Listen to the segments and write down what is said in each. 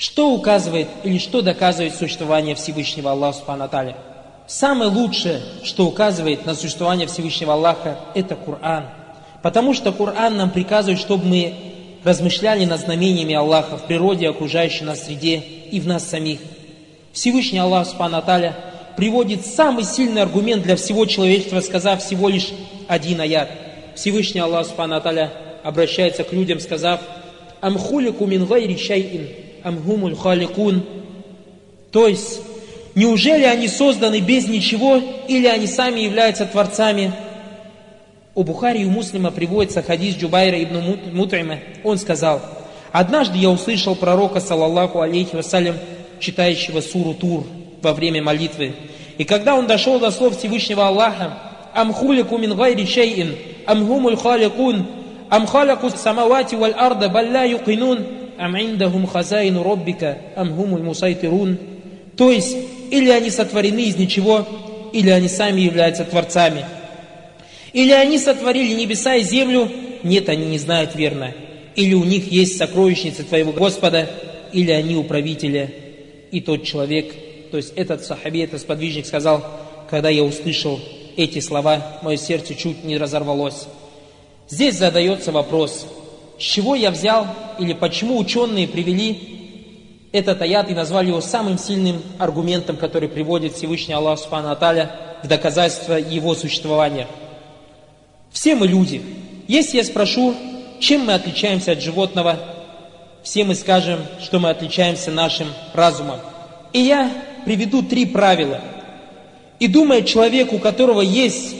Что указывает или что доказывает существование Всевышнего Аллаха Субхану Аталя? Самое лучшее, что указывает на существование Всевышнего Аллаха, это Коран. Потому что Коран нам приказывает, чтобы мы размышляли над знамениями Аллаха в природе, окружающей нас среде и в нас самих. Всевышний Аллах Субхану Аталя приводит самый сильный аргумент для всего человечества, сказав всего лишь один аят. Всевышний Аллах Субхану Аталя обращается к людям, сказав «Амхулику мин гайри шайин, амхумуль халикун». То есть, неужели они созданы без ничего, или они сами являются творцами? У Бухари и у Муслима приводится хадис Джубайра ибн Мутрима. Он сказал, «Однажды я услышал пророка, саллаллаху алейхи вассалям, читающего суру Тур во время молитвы. И когда он дошел до слов Всевышнего Аллаха, «Амхулику мин гайри шейин, амхумуль халикун, ам халаку самавати валь арда, балля юкинун, ам индахум хазаину роббика, амхумуль мусайтирун». То есть, или они сотворены из ничего, или они сами являются творцами. Или они сотворили небеса и землю, нет, они не знают верно. Или у них есть сокровищница твоего Господа, или они управители и тот человек, то есть этот сахаби, этот сподвижник сказал, когда я услышал эти слова, мое сердце чуть не разорвалось. Здесь задается вопрос, с чего я взял или почему ученые привели этот аят и назвали его самым сильным аргументом, который приводит Всевышний Аллах Субхану Аталя в доказательство его существования. Все мы люди. Если я спрошу, чем мы отличаемся от животного, все мы скажем, что мы отличаемся нашим разумом. И я приведу три правила. И думаю, человек, у которого есть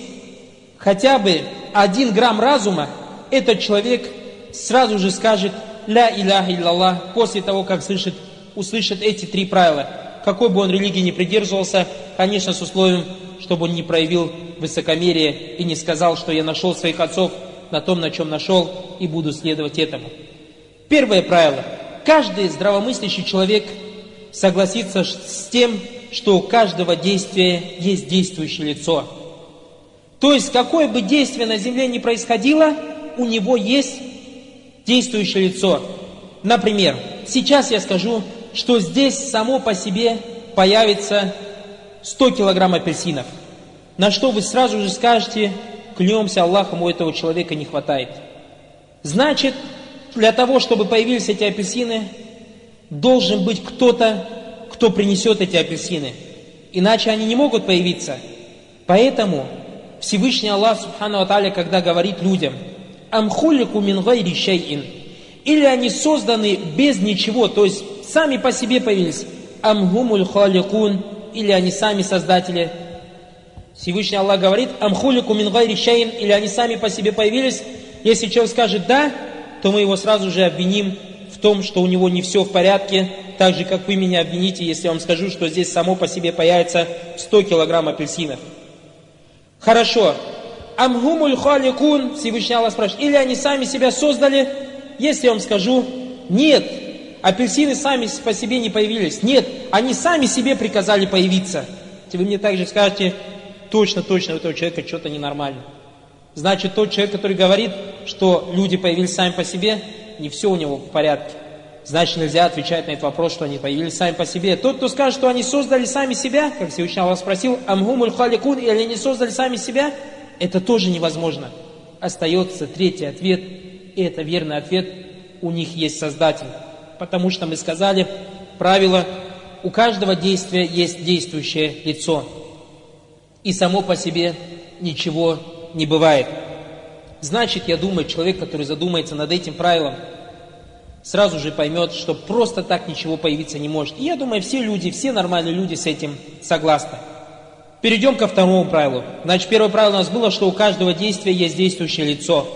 хотя бы один грамм разума, этот человек сразу же скажет «Ля иляха иллаллах» после того, как слышит, услышит эти три правила. Какой бы он религии не придерживался, конечно, с условием, чтобы он не проявил высокомерие и не сказал, что я нашел своих отцов на том, на чем нашел, и буду следовать этому. Первое правило. Каждый здравомыслящий человек согласится с тем, что у каждого действия есть действующее лицо. То есть, какое бы действие на земле ни происходило, у него есть действующее лицо. Например, сейчас я скажу, что здесь само по себе появится 100 килограмм апельсинов. На что вы сразу же скажете, клянемся Аллахом, у этого человека не хватает. Значит, для того, чтобы появились эти апельсины, должен быть кто-то, кто принесет эти апельсины. Иначе они не могут появиться. Поэтому Всевышний Аллах Субхану Аталя, когда говорит людям, «Амхулику мин гайри шайин», или они созданы без ничего, то есть сами по себе появились, «Амгумуль халикун», или они сами создатели. Всевышний Аллах говорит, «Амхулику мин гайри шайин», или они сами по себе появились. Если человек скажет «да», то мы его сразу же обвиним в том, что у него не все в порядке, так же, как вы меня обвините, если я вам скажу, что здесь само по себе появится 100 килограмм апельсинов. Хорошо. Амгумуль халикун, Всевышний Аллах спрашивает, или они сами себя создали? Если я вам скажу, нет, апельсины сами по себе не появились. Нет, они сами себе приказали появиться. Вы мне также скажете, точно, точно, у этого человека что-то ненормально. Значит, тот человек, который говорит, что люди появились сами по себе, не все у него в порядке. Значит, нельзя отвечать на этот вопрос, что они появились сами по себе. Тот, кто скажет, что они создали сами себя, как Всевышний Аллах спросил, амгумуль халикун, или они создали сами себя, это тоже невозможно. Остается третий ответ, и это верный ответ, у них есть Создатель. Потому что мы сказали, правило, у каждого действия есть действующее лицо. И само по себе ничего не бывает. Значит, я думаю, человек, который задумается над этим правилом, сразу же поймет, что просто так ничего появиться не может. И я думаю, все люди, все нормальные люди с этим согласны. Перейдем ко второму правилу. Значит, первое правило у нас было, что у каждого действия есть действующее лицо.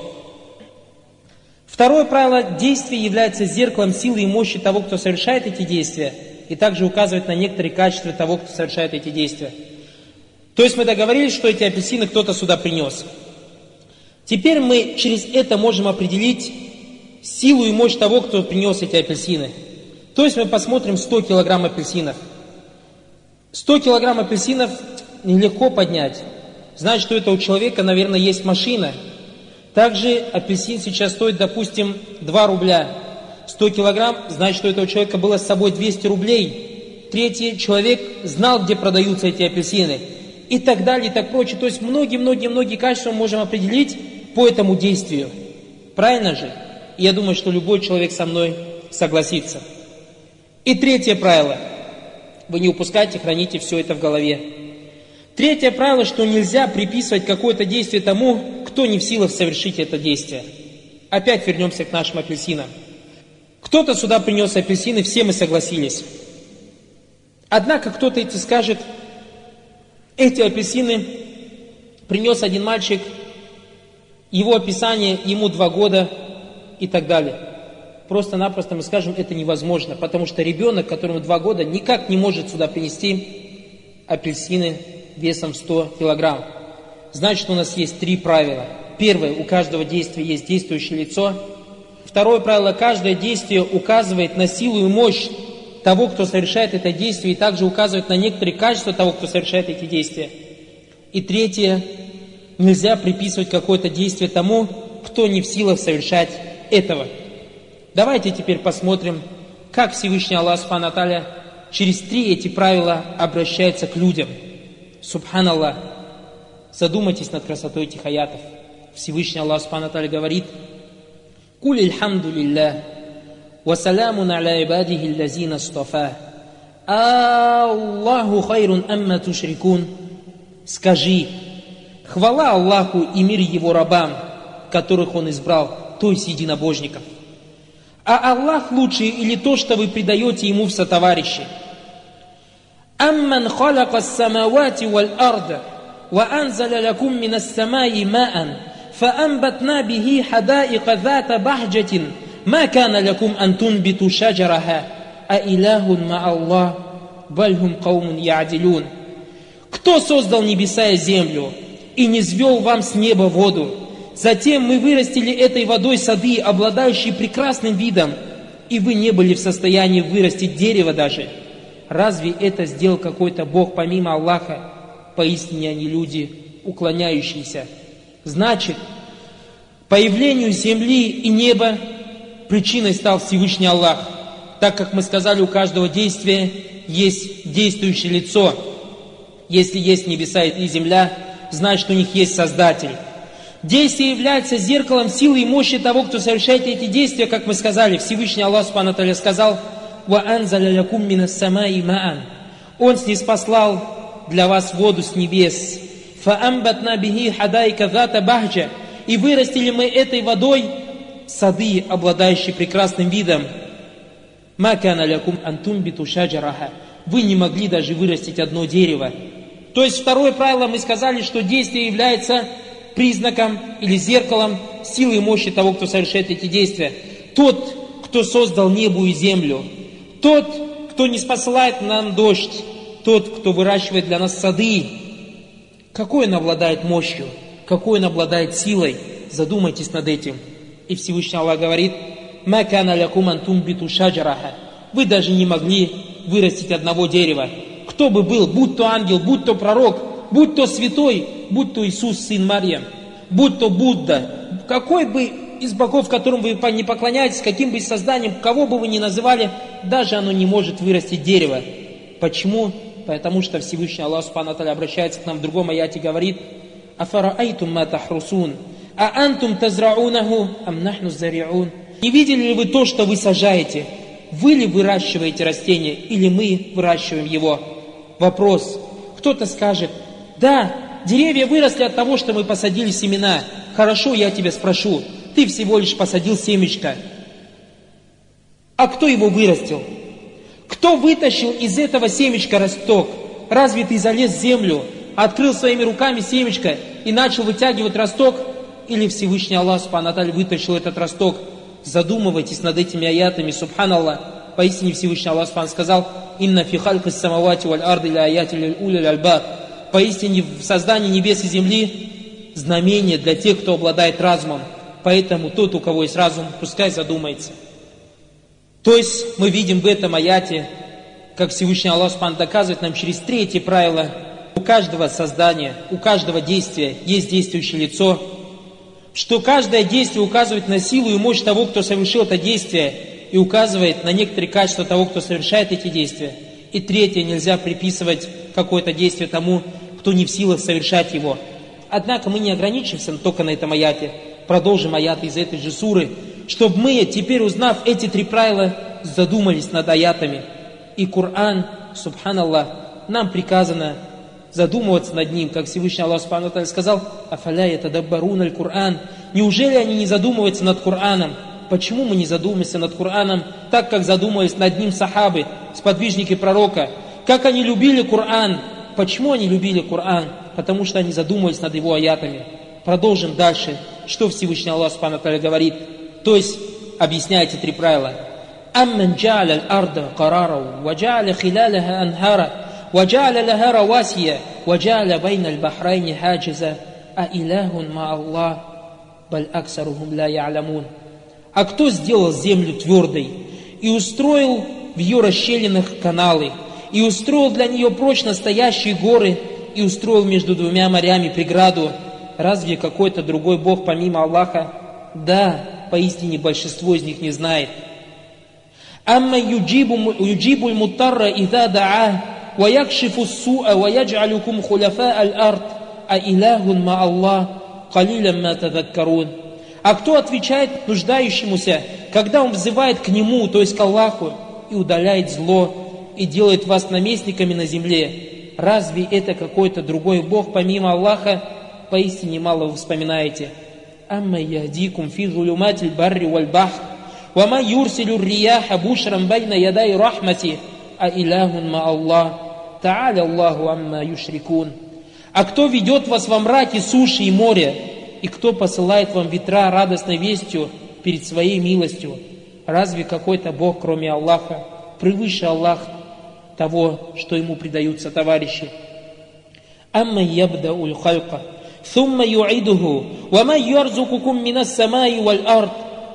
Второе правило – действие является зеркалом силы и мощи того, кто совершает эти действия, и также указывает на некоторые качества того, кто совершает эти действия. То есть мы договорились, что эти апельсины кто-то сюда принес. Теперь мы через это можем определить силу и мощь того, кто принес эти апельсины. То есть мы посмотрим 100 килограмм апельсинов. 100 килограмм апельсинов нелегко поднять. Значит, что это у человека, наверное, есть машина. Также апельсин сейчас стоит, допустим, 2 рубля. 100 килограмм, значит, что у этого человека было с собой 200 рублей. Третий человек знал, где продаются эти апельсины. И так далее, и так прочее. То есть многие-многие-многие качества мы можем определить по этому действию. Правильно же? Я думаю, что любой человек со мной согласится. И третье правило. Вы не упускайте, храните все это в голове. Третье правило, что нельзя приписывать какое-то действие тому, кто не в силах совершить это действие. Опять вернемся к нашим апельсинам. Кто-то сюда принес апельсины, все мы согласились. Однако кто-то эти скажет, эти апельсины принес один мальчик, его описание, ему два года и так далее. Просто-напросто мы скажем, это невозможно, потому что ребенок, которому два года, никак не может сюда принести апельсины весом 100 килограмм. Значит, у нас есть три правила. Первое, у каждого действия есть действующее лицо. Второе правило, каждое действие указывает на силу и мощь того, кто совершает это действие, и также указывает на некоторые качества того, кто совершает эти действия. И третье, нельзя приписывать какое-то действие тому, кто не в силах совершать этого. Давайте теперь посмотрим, как Всевышний Аллах Субхану через три эти правила обращается к людям. Субханаллах. Задумайтесь над красотой этих аятов. Всевышний Аллах Субхану говорит, «Куль ильхамду лиллах, وسلام على عباده الذين اصطفاه Аллаху хайрун амма тушрикун. Скажи, хвала Аллаху и мир Его рабам, которых Он избрал, то есть единобожников. А Аллах лучше или то, что вы предаете Ему в сотоварищи? Амман халяка самавати валь арда, ва анзаля лакум мина самаи маан, فأنبتنا به حدائق ذات بهجة ما كان لكم أن تنبتوا شجرها أإله مع الله بل هم قوم يعدلون Кто создал небеса и землю и не звел вам с неба воду? Затем мы вырастили этой водой сады, обладающие прекрасным видом, и вы не были в состоянии вырастить дерево даже. Разве это сделал какой-то Бог помимо Аллаха? Поистине они люди, уклоняющиеся. Значит, появлению земли и неба причиной стал Всевышний Аллах, так как мы сказали, у каждого действия есть действующее лицо. Если есть небеса и земля, значит, у них есть Создатель. Действие является зеркалом силы и мощи того, кто совершает эти действия, как мы сказали. Всевышний Аллах Субхану сказал, «Ва анзаля лякум мина самаи маан». Он снеспослал для вас воду с небес. «Фа амбатна бихи хадайка зата бахджа». И вырастили мы этой водой сады, обладающие прекрасным видом. Макана лякум антумбиту шаджараха. Вы не могли даже вырастить одно дерево. То есть второе правило мы сказали, что действие является признаком или зеркалом силы и мощи того, кто совершает эти действия. Тот, кто создал небо и землю, тот, кто не спасает нам дождь, тот, кто выращивает для нас сады, какой он обладает мощью, какой он обладает силой, задумайтесь над этим. И Всевышний Аллах говорит, «Макана лякум антумбиту шаджараха». Вы даже не могли вырастить одного дерева. Кто бы был, будь то ангел, будь то пророк, будь то святой, будь то Иисус, сын Марьям, будь то Будда, какой бы из богов, которым вы не поклоняетесь, каким бы созданием, кого бы вы ни называли, даже оно не может вырастить дерево. Почему? Потому что Всевышний Аллах Субхану обращается к нам в другом аяте и говорит, «Афара айтум ма тахрусун, а антум тазраунаху, ам нахну зариун». Не видели ли вы то, что вы сажаете? Вы ли выращиваете растение, или мы выращиваем его? Вопрос. Кто-то скажет, да, деревья выросли от того, что мы посадили семена. Хорошо, я тебя спрошу, ты всего лишь посадил семечко. А кто его вырастил? Кто вытащил из этого семечка росток? Разве ты залез в землю, открыл своими руками семечко и начал вытягивать росток? Или Всевышний Аллах Субхану вытащил этот росток? Задумывайтесь над этими аятами, Субханаллах. Поистине Всевышний Аллах Субхану сказал, «Инна фи хальхи самавати валь арды ля аяти ляль альбаб». Поистине в создании небес и земли знамение для тех, кто обладает разумом. Поэтому тот, у кого есть разум, пускай задумается. То есть мы видим в этом аяте, как Всевышний Аллах Субхану доказывает нам через третье правило, у каждого создания, у каждого действия есть действующее лицо, что каждое действие указывает на силу и мощь того, кто совершил это действие, и указывает на некоторые качества того, кто совершает эти действия. И третье, нельзя приписывать какое-то действие тому, кто не в силах совершать его. Однако мы не ограничимся только на этом аяте. Продолжим аяты из этой же суры, чтобы мы, теперь узнав эти три правила, задумались над аятами. И Коран, субханаллах, нам приказано задумываться над ним, как Всевышний Аллах Субхану сказал, «Афаля ятадаббарун аль-Кур'ан». Неужели они не задумываются над Кораном? Почему мы не задумаемся над Кораном так, как задумывались над ним сахабы, сподвижники пророка? Как они любили Коран? Почему они любили Коран? Потому что они задумывались над его аятами. Продолжим дальше, что Всевышний Аллах Субхану говорит. То есть, объясняйте три правила. أمن جعل الأرض قرارا وجعل خلالها أنهارا وجعل لها رواسي وجعل بين البحرين حاجزا أإله مع الله بل أكثرهم لا يعلمون А кто сделал землю твердой и устроил в ее расщелинах каналы, и устроил для нее прочно стоящие горы, и устроил между двумя морями преграду, разве какой-то другой Бог помимо Аллаха? Да, поистине большинство из них не знает. أما يجيب, يجيب المضطر إذا دعاه ويكشف السوء ويجعلكم خلفاء الأرض أإله مع الله قليلا ما تذكرون а кто отвечает нуждающемуся, когда он взывает к нему, то есть к Аллаху, и удаляет зло, и делает вас наместниками на земле? Разве это какой-то другой Бог, помимо Аллаха? поистине мало вы вспоминаете. «Амма ядикум фи зулюматиль барри валь бахр, вама юрсилю рияха бушрам байна ядай рахмати, а иляхун ма Аллах, тааля Аллаху амма юшрикун». А кто ведет вас во мраке суши и моря, и кто посылает вам ветра радостной вестью перед своей милостью? Разве какой-то Бог, кроме Аллаха, превыше Аллах того, что ему предаются товарищи? Амма ябда уль халька – ثم يعيده وما يرزقكم من السماء والأرض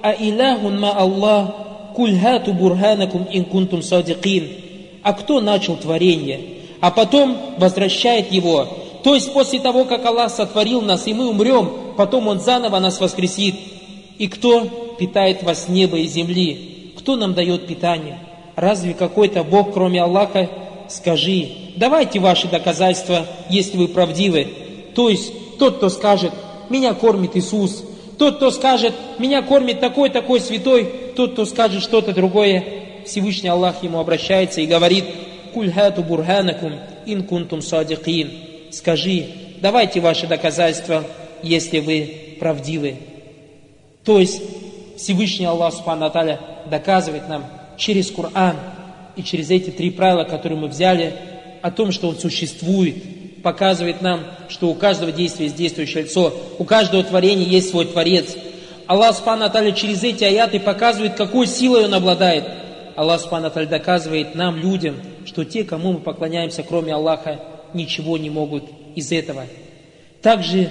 أإله مع الله كل هاتوا برهانكم إن كنتم صادقين А кто начал творение, а потом возвращает его, то есть после того, как Аллах сотворил нас, и мы умрем, потом Он заново нас воскресит. И кто питает вас с неба и земли? Кто нам дает питание? Разве какой-то Бог, кроме Аллаха? Скажи, давайте ваши доказательства, если вы правдивы. То есть тот, кто скажет, меня кормит Иисус, тот, кто скажет, меня кормит такой-такой святой, тот, кто скажет что-то другое, Всевышний Аллах ему обращается и говорит, «Кульхату бурханакум ин кунтум садикин» скажи, давайте ваши доказательства, если вы правдивы. То есть Всевышний Аллах Субхану доказывает нам через Коран и через эти три правила, которые мы взяли, о том, что Он существует, показывает нам, что у каждого действия есть действующее лицо, у каждого творения есть свой Творец. Аллах Субхану через эти аяты показывает, какой силой Он обладает. Аллах Субхану доказывает нам, людям, что те, кому мы поклоняемся, кроме Аллаха, ничего не могут из этого. Также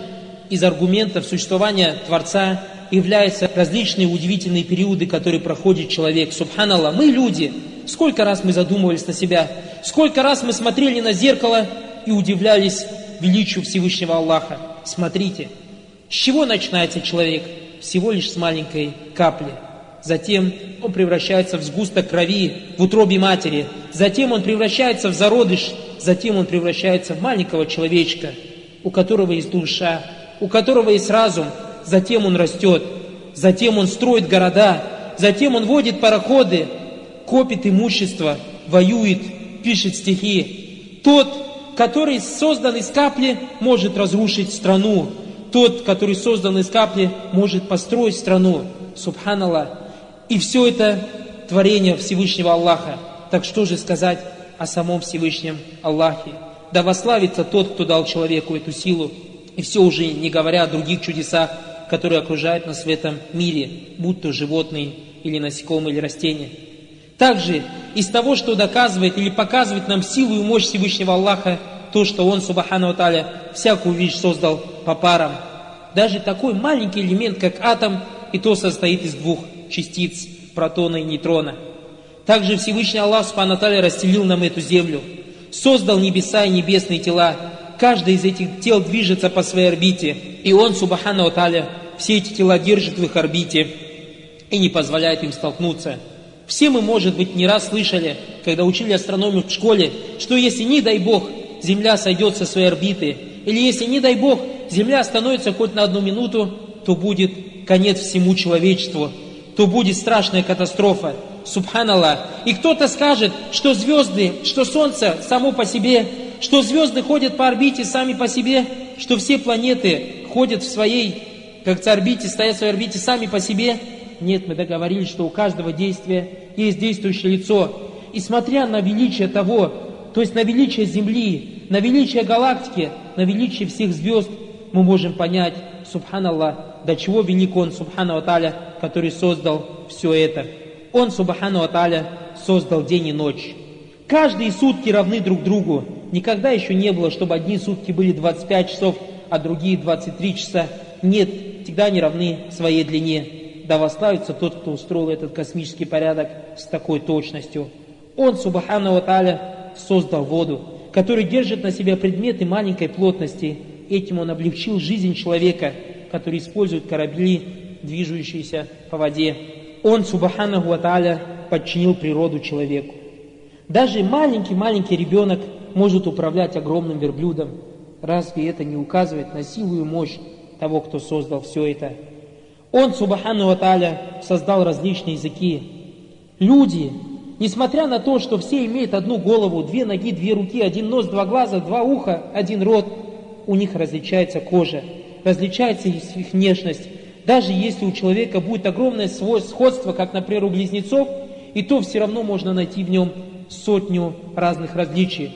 из аргументов существования Творца являются различные удивительные периоды, которые проходит человек. Субханаллах, мы люди, сколько раз мы задумывались на себя, сколько раз мы смотрели на зеркало и удивлялись величию Всевышнего Аллаха. Смотрите, с чего начинается человек? Всего лишь с маленькой капли. Затем он превращается в сгусток крови в утробе матери. Затем он превращается в зародыш затем он превращается в маленького человечка, у которого есть душа, у которого есть разум, затем он растет, затем он строит города, затем он водит пароходы, копит имущество, воюет, пишет стихи. Тот, который создан из капли, может разрушить страну. Тот, который создан из капли, может построить страну. Субханаллах. И все это творение Всевышнего Аллаха. Так что же сказать о самом Всевышнем Аллахе. Да вославится тот, кто дал человеку эту силу, и все уже не говоря о других чудесах, которые окружают нас в этом мире, будь то животные или насекомые или растения. Также из того, что доказывает или показывает нам силу и мощь Всевышнего Аллаха, то, что Он, Субхану Таля, всякую вещь создал по парам. Даже такой маленький элемент, как атом, и то состоит из двух частиц, протона и нейтрона – также Всевышний Аллах Субхану расстелил нам эту землю, создал небеса и небесные тела. Каждый из этих тел движется по своей орбите, и Он, Субхану Аталя, все эти тела держит в их орбите и не позволяет им столкнуться. Все мы, может быть, не раз слышали, когда учили астрономию в школе, что если, не дай Бог, Земля сойдет со своей орбиты, или если, не дай Бог, Земля остановится хоть на одну минуту, то будет конец всему человечеству, то будет страшная катастрофа. Субханаллах. И кто-то скажет, что звезды, что Солнце само по себе, что звезды ходят по орбите сами по себе, что все планеты ходят в своей, как орбите, стоят в своей орбите сами по себе. Нет, мы договорились, что у каждого действия есть действующее лицо. И смотря на величие того, то есть на величие Земли, на величие галактики, на величие всех звезд, мы можем понять, Субханаллах, до чего велик Он, Субхану Аталя, который создал все это. Он, Субхану Аталя, создал день и ночь. Каждые сутки равны друг другу. Никогда еще не было, чтобы одни сутки были 25 часов, а другие 23 часа. Нет, всегда они равны своей длине. Да восславится тот, кто устроил этот космический порядок с такой точностью. Он, Субхану Аталя, создал воду, который держит на себе предметы маленькой плотности. Этим он облегчил жизнь человека, который использует корабли, движущиеся по воде. Он, Субханаху Аталя, подчинил природу человеку. Даже маленький-маленький ребенок может управлять огромным верблюдом. Разве это не указывает на силу и мощь того, кто создал все это? Он, Субхану Аталя, создал различные языки. Люди, несмотря на то, что все имеют одну голову, две ноги, две руки, один нос, два глаза, два уха, один рот, у них различается кожа, различается их внешность. Даже если у человека будет огромное сходство, как, например, у близнецов, и то все равно можно найти в нем сотню разных различий,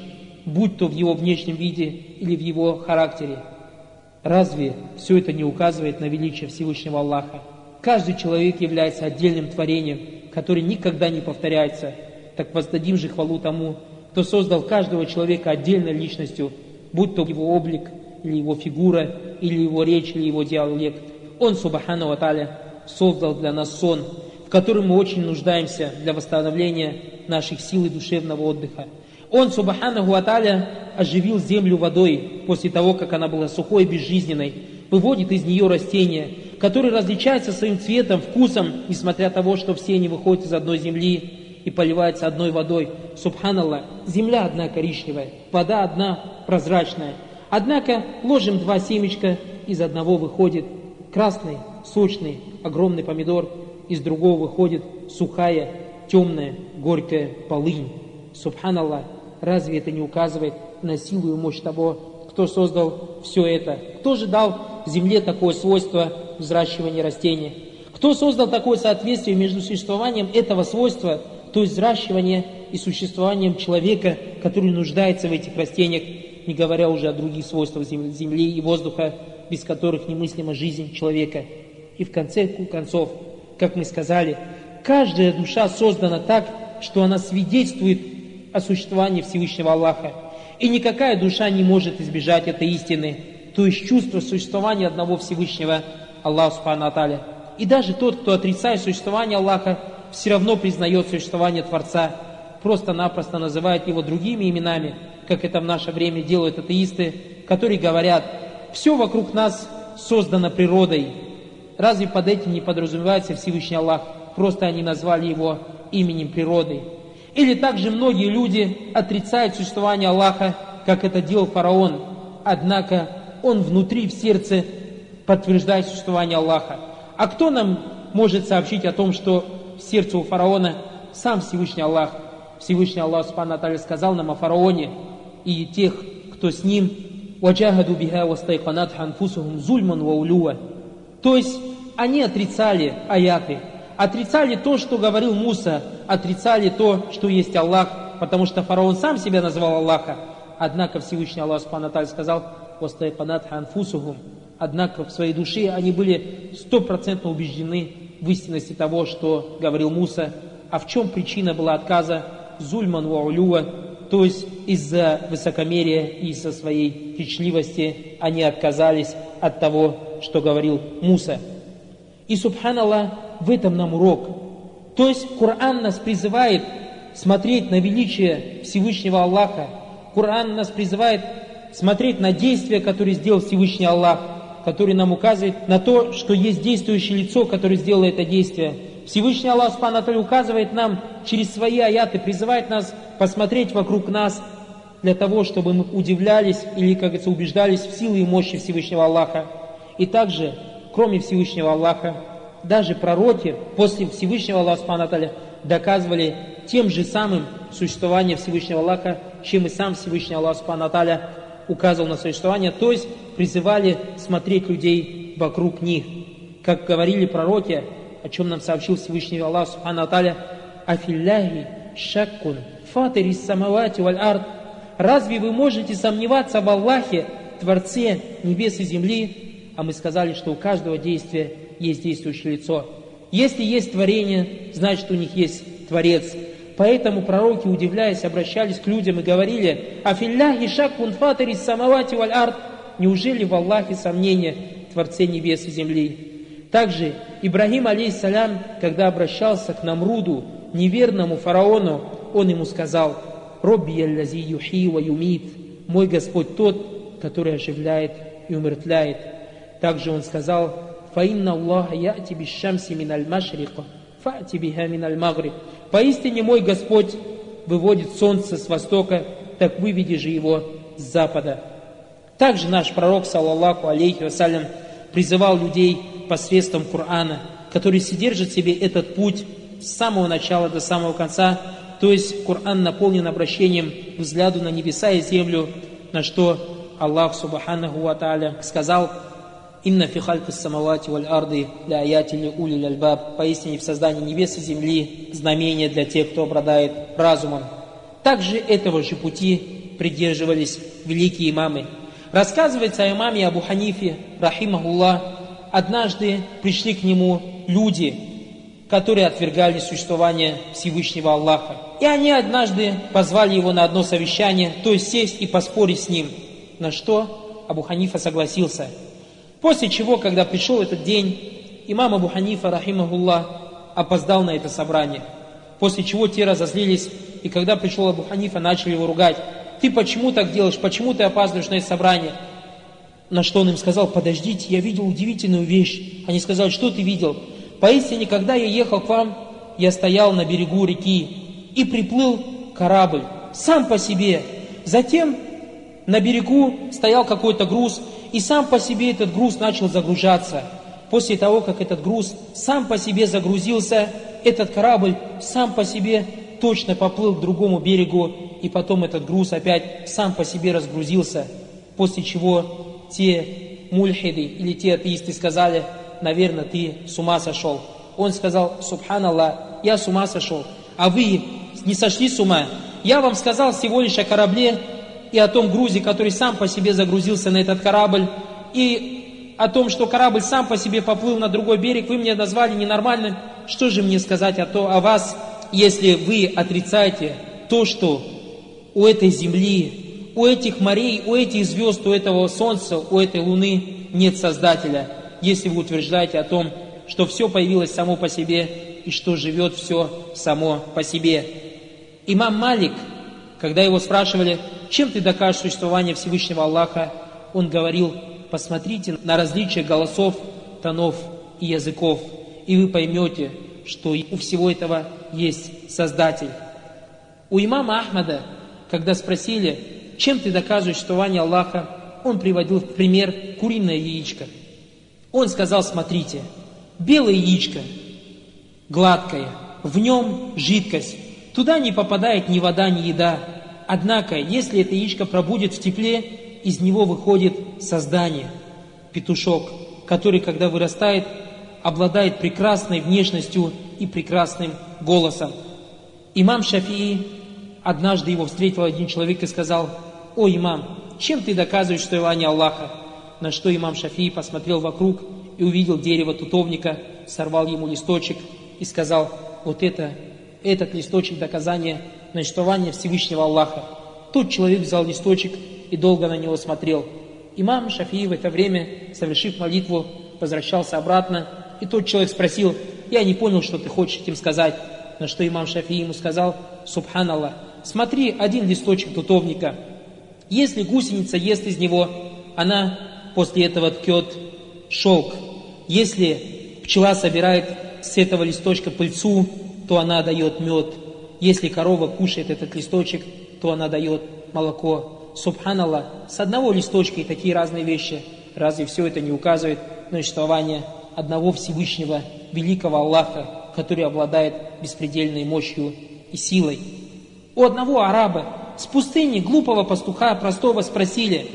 будь то в его внешнем виде или в его характере. Разве все это не указывает на величие Всевышнего Аллаха? Каждый человек является отдельным творением, которое никогда не повторяется. Так воздадим же хвалу тому, кто создал каждого человека отдельной личностью, будь то его облик, или его фигура, или его речь, или его диалект. Он, Субхану Аталя, создал для нас сон, в котором мы очень нуждаемся для восстановления наших сил и душевного отдыха. Он, Субханаху Аталя, оживил землю водой после того, как она была сухой и безжизненной, выводит из нее растения, которые различаются своим цветом, вкусом, несмотря на того, что все они выходят из одной земли и поливаются одной водой. Субханаллах, земля одна коричневая, вода одна прозрачная. Однако ложим два семечка, из одного выходит красный, сочный, огромный помидор, из другого выходит сухая, темная, горькая полынь. Субханаллах, разве это не указывает на силу и мощь того, кто создал все это? Кто же дал земле такое свойство взращивания растения? Кто создал такое соответствие между существованием этого свойства, то есть взращивания и существованием человека, который нуждается в этих растениях, не говоря уже о других свойствах земли и воздуха, без которых немыслима жизнь человека. И в конце концов, как мы сказали, каждая душа создана так, что она свидетельствует о существовании Всевышнего Аллаха. И никакая душа не может избежать этой истины, то есть чувство существования одного Всевышнего Аллаха Субхану Аталя. И даже тот, кто отрицает существование Аллаха, все равно признает существование Творца, просто-напросто называет его другими именами, как это в наше время делают атеисты, которые говорят, все вокруг нас создано природой. Разве под этим не подразумевается Всевышний Аллах? Просто они назвали его именем природы. Или также многие люди отрицают существование Аллаха, как это делал фараон. Однако он внутри, в сердце подтверждает существование Аллаха. А кто нам может сообщить о том, что в сердце у фараона сам Всевышний Аллах? Всевышний Аллах Субхану Наталья сказал нам о фараоне и тех, кто с ним. «Ваджахаду биха вастайханат ханфусухум зульман ваулюа». То есть они отрицали аяты – отрицали то, что говорил Муса, отрицали то, что есть Аллах, потому что фараон сам себя назвал Аллаха. Однако Всевышний Аллах Субхану сказал, «Вастайканат ханфусухум». Однако в своей душе они были стопроцентно убеждены в истинности того, что говорил Муса. А в чем причина была отказа? Зульман ва то есть из-за высокомерия и из-за своей кичливости они отказались от того, что говорил Муса. И, субханаллах, в этом нам урок. То есть Коран нас призывает смотреть на величие Всевышнего Аллаха. Коран нас призывает смотреть на действия, которые сделал Всевышний Аллах, который нам указывает на то, что есть действующее лицо, которое сделало это действие. Всевышний Аллах Субхану указывает нам через свои аяты, призывает нас посмотреть вокруг нас для того, чтобы мы удивлялись или, как говорится, убеждались в силы и мощи Всевышнего Аллаха. И также, кроме Всевышнего Аллаха, даже пророки после Всевышнего Аллаха Субхану доказывали тем же самым существование Всевышнего Аллаха, чем и сам Всевышний Аллах Субхану указывал на существование, то есть призывали смотреть людей вокруг них. Как говорили пророки, о чем нам сообщил Всевышний Аллах Субхану Аталя, «Афилляхи шаккун фатирис самавати валь ард». Разве вы можете сомневаться в Аллахе, Творце небес и земли? А мы сказали, что у каждого действия есть действующее лицо. Если есть творение, значит у них есть Творец. Поэтому пророки, удивляясь, обращались к людям и говорили, «Афилляхи шаккун фатирис самавати валь ард». Неужели в Аллахе сомнения, Творце небес и земли? Также Ибрагим, алейхиссалям, когда обращался к Намруду, неверному фараону, он ему сказал, «Робби яллази юхи ва юмит» «Мой Господь тот, который оживляет и умертвляет». Также он сказал, «Фаинна Аллаха яти бишшамси миналь машрика, фати биха миналь магриб». Поистине мой Господь выводит солнце с востока, так выведи же его с запада. Также наш пророк, саллаллаху алейхи вассалям, призывал людей посредством Корана, который содержит в себе этот путь с самого начала до самого конца, то есть Коран наполнен обращением взгляду на небеса и землю, на что Аллах Субханаху Ва сказал «Инна фи хальки самавати валь арды ля аяти ли ули альбаб» Поистине в создании небес и земли знамение для тех, кто обладает разумом. Также этого же пути придерживались великие имамы. Рассказывается о имаме Абу Ханифе, рахимахуллах, однажды пришли к нему люди, которые отвергали существование Всевышнего Аллаха. И они однажды позвали его на одно совещание, то есть сесть и поспорить с ним, на что Абу Ханифа согласился. После чего, когда пришел этот день, имам Абу Ханифа, рахимахуллах, опоздал на это собрание. После чего те разозлились, и когда пришел Абу Ханифа, начали его ругать. Ты почему так делаешь? Почему ты опаздываешь на это собрание? На что он им сказал, подождите, я видел удивительную вещь. Они сказали, что ты видел? Поистине, когда я ехал к вам, я стоял на берегу реки, и приплыл корабль, сам по себе. Затем на берегу стоял какой-то груз, и сам по себе этот груз начал загружаться. После того, как этот груз сам по себе загрузился, этот корабль сам по себе точно поплыл к другому берегу, и потом этот груз опять сам по себе разгрузился, после чего те мульхиды или те атеисты сказали, наверное, ты с ума сошел. Он сказал, субханаллах, я с ума сошел, а вы не сошли с ума. Я вам сказал всего лишь о корабле и о том грузе, который сам по себе загрузился на этот корабль, и о том, что корабль сам по себе поплыл на другой берег, вы мне назвали ненормальным. Что же мне сказать о, то, о вас, если вы отрицаете то, что у этой земли у этих морей, у этих звезд, у этого солнца, у этой луны нет Создателя, если вы утверждаете о том, что все появилось само по себе и что живет все само по себе. Имам Малик, когда его спрашивали, чем ты докажешь существование Всевышнего Аллаха, он говорил, посмотрите на различия голосов, тонов и языков, и вы поймете, что у всего этого есть Создатель. У имама Ахмада, когда спросили, чем ты доказываешь существование Аллаха? Он приводил в пример куриное яичко. Он сказал, смотрите, белое яичко, гладкое, в нем жидкость, туда не попадает ни вода, ни еда. Однако, если это яичко пробудет в тепле, из него выходит создание, петушок, который, когда вырастает, обладает прекрасной внешностью и прекрасным голосом. Имам Шафии однажды его встретил один человек и сказал, «О, имам, чем ты доказываешь, что его не Аллаха?» На что имам Шафии посмотрел вокруг и увидел дерево тутовника, сорвал ему листочек и сказал, «Вот это, этот листочек доказания на существование Всевышнего Аллаха». Тот человек взял листочек и долго на него смотрел. Имам Шафии в это время, совершив молитву, возвращался обратно, и тот человек спросил, «Я не понял, что ты хочешь этим сказать». На что имам Шафии ему сказал, «Субханаллах, смотри, один листочек тутовника – если гусеница ест из него, она после этого ткет шелк. Если пчела собирает с этого листочка пыльцу, то она дает мед. Если корова кушает этот листочек, то она дает молоко. Субханаллах, с одного листочка и такие разные вещи. Разве все это не указывает на существование одного Всевышнего, великого Аллаха, который обладает беспредельной мощью и силой? У одного араба с пустыни глупого пастуха простого спросили,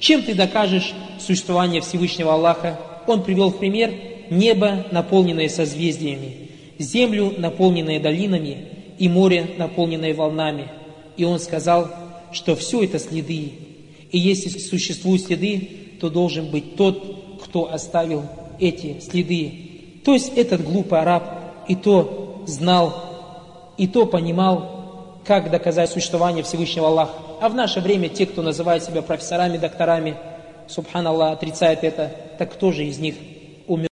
чем ты докажешь существование Всевышнего Аллаха? Он привел в пример небо, наполненное созвездиями, землю, наполненное долинами, и море, наполненное волнами. И он сказал, что все это следы. И если существуют следы, то должен быть тот, кто оставил эти следы. То есть этот глупый араб и то знал, и то понимал, как доказать существование Всевышнего Аллаха. А в наше время те, кто называет себя профессорами, докторами, субханаллах, отрицает это, так кто же из них